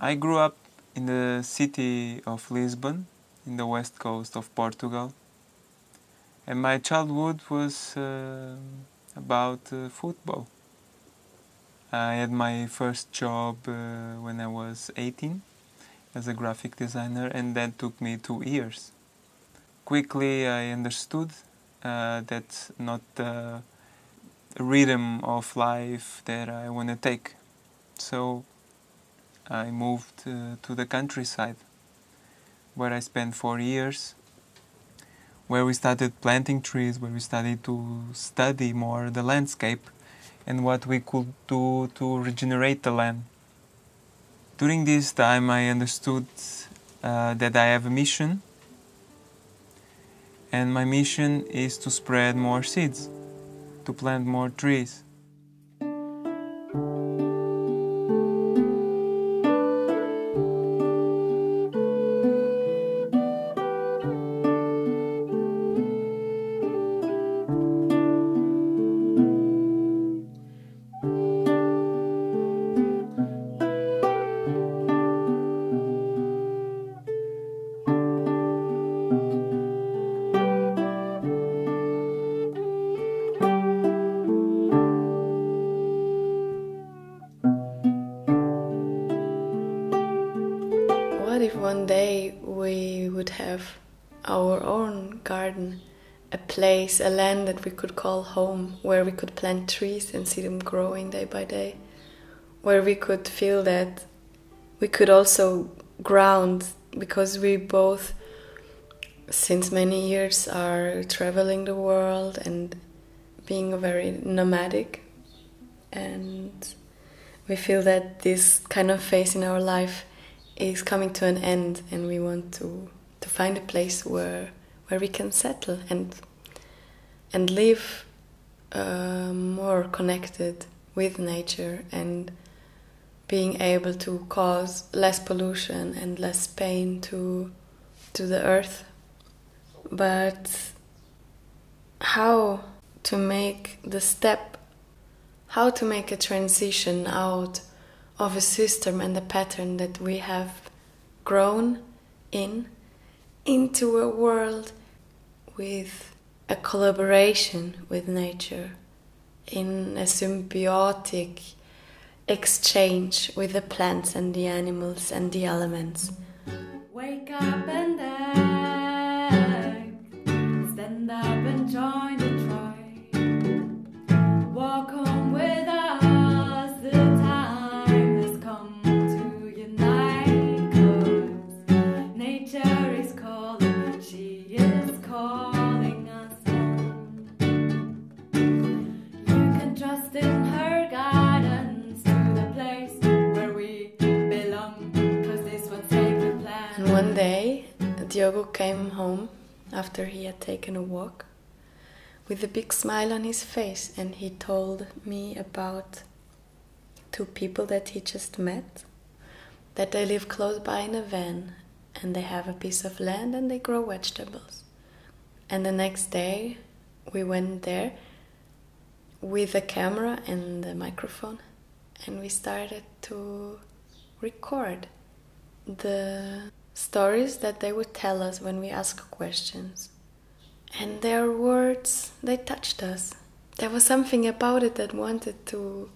I grew up in the city of Lisbon, in the west coast of Portugal, and my childhood was uh, about uh, football. I had my first job uh, when I was 18 as a graphic designer, and that took me two years. Quickly, I understood uh, that's not the rhythm of life that I want to take. So I moved uh, to the countryside where I spent four years, where we started planting trees, where we started to study more the landscape and what we could do to regenerate the land. During this time, I understood uh, that I have a mission, and my mission is to spread more seeds, to plant more trees. Place, a land that we could call home, where we could plant trees and see them growing day by day, where we could feel that we could also ground because we both, since many years, are traveling the world and being very nomadic, and we feel that this kind of phase in our life is coming to an end and we want to to find a place where where we can settle and and live uh, more connected with nature and being able to cause less pollution and less pain to to the earth. But how to make the step how to make a transition out of a system and a pattern that we have grown in into a world with a collaboration with nature in a symbiotic exchange with the plants and the animals and the elements. Wake up and act. Stand up and join Came home after he had taken a walk with a big smile on his face, and he told me about two people that he just met, that they live close by in a van, and they have a piece of land and they grow vegetables. And the next day, we went there with a camera and a microphone, and we started to record the stories that they would tell us when we ask questions. And their words, they touched us. There was something about it that wanted to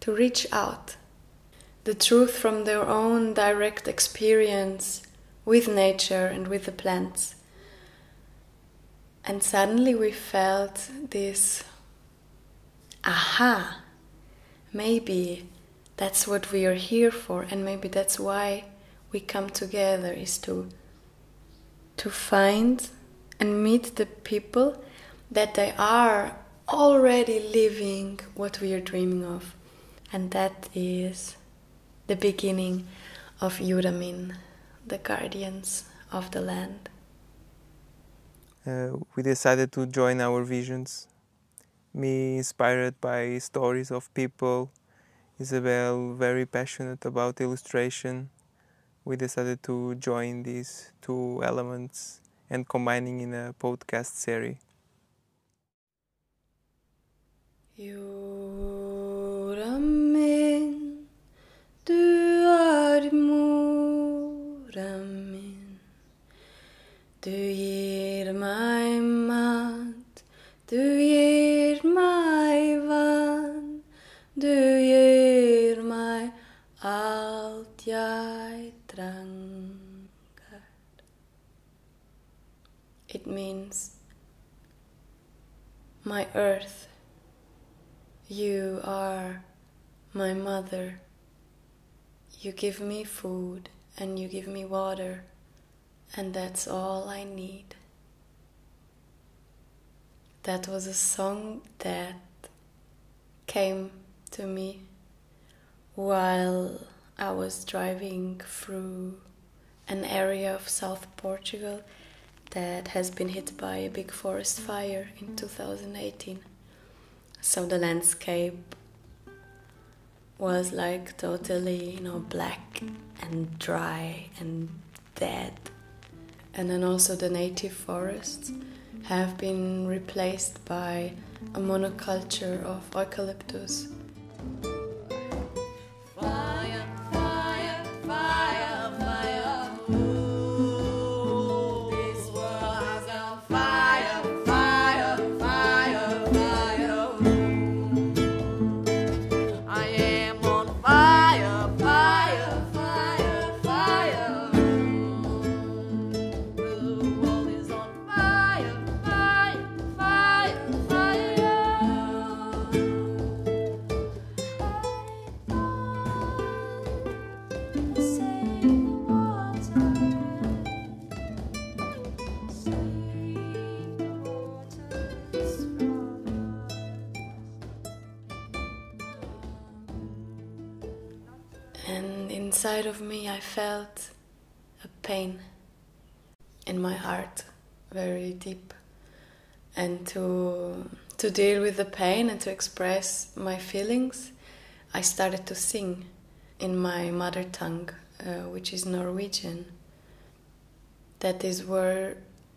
to reach out. The truth from their own direct experience with nature and with the plants. And suddenly we felt this aha, maybe that's what we are here for, and maybe that's why we come together is to to find and meet the people that they are already living what we are dreaming of. And that is the beginning of Juramin, the guardians of the land. uh, we decided to join our visions. Me inspired by stories of people, Isabel very passionate about illustration we decided to join these two elements and combining in a podcast series. Du. Du mat, du means my earth. You are my mother. You give me food and you give me water, and that's all I need. That was a song that came to me while I was driving through an area of South Portugal that has been hit by a big forest fire in 2018. So the landscape was like totally, you know, black and dry and dead. And then also the native forests have been replaced by a monoculture of eucalyptus. Inside of me, I felt a pain in my heart, very deep. And to, to deal with the pain and to express my feelings, I started to sing in my mother tongue, uh, which is Norwegian. That is where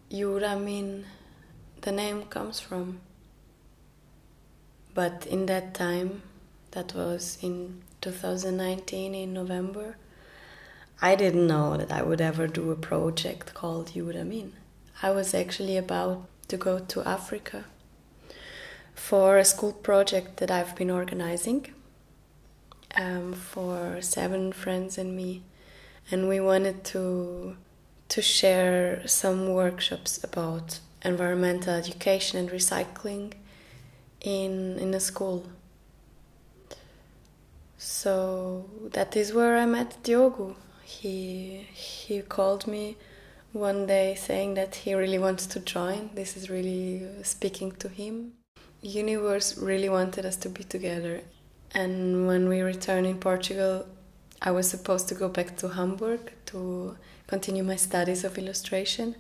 Juramin, the name, comes from. But in that time, that was in 2019 in November, I didn't know that I would ever do a project called Juramin. I was actually about to go to Africa for a school project that I've been organizing um, for seven friends and me, and we wanted to to share some workshops about environmental education and recycling in in a school. So that is where I met Diogo. He he called me one day saying that he really wants to join. This is really speaking to him. Universe really wanted us to be together. And when we returned in Portugal, I was supposed to go back to Hamburg to continue my studies of illustration.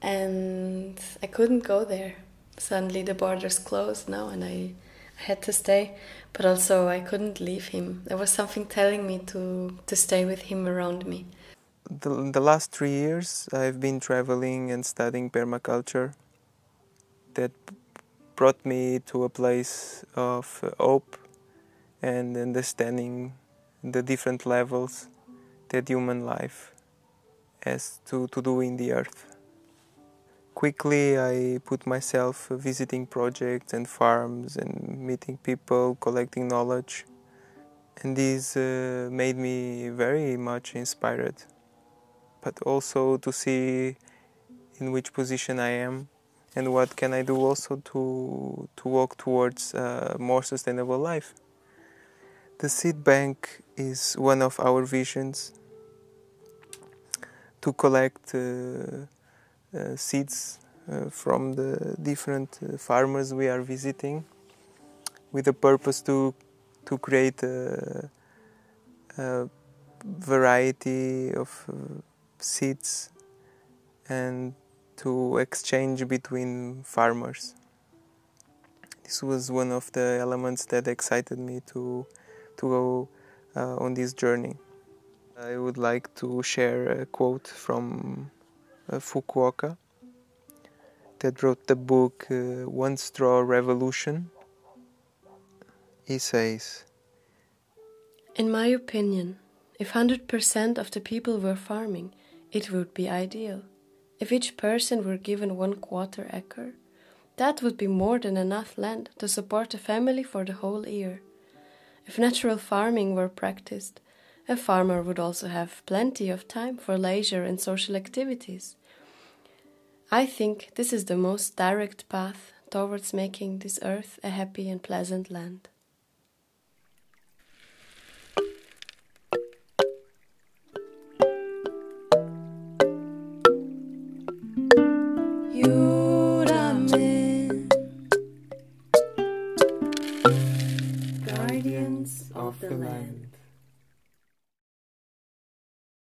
And I couldn't go there. Suddenly the borders closed now and I, I had to stay. But also I couldn't leave him. There was something telling me to, to stay with him around me. The, the last three years, I've been traveling and studying permaculture. That brought me to a place of hope and understanding the different levels that human life has to, to do in the earth. Quickly, I put myself visiting projects and farms and meeting people, collecting knowledge, and this uh, made me very much inspired. But also to see in which position I am and what can I do also to to walk towards a more sustainable life. The seed bank is one of our visions to collect uh, uh, seeds uh, from the different uh, farmers we are visiting with the purpose to to create a, a variety of uh, seeds and to exchange between farmers. This was one of the elements that excited me to to go uh, on this journey. I would like to share a quote from uh, Fukuoka that wrote the book uh, One Straw Revolution. He says, In my opinion, if 100% of the people were farming, it would be ideal. If each person were given one quarter acre, that would be more than enough land to support a family for the whole year. If natural farming were practiced, a farmer would also have plenty of time for leisure and social activities. I think this is the most direct path towards making this earth a happy and pleasant land.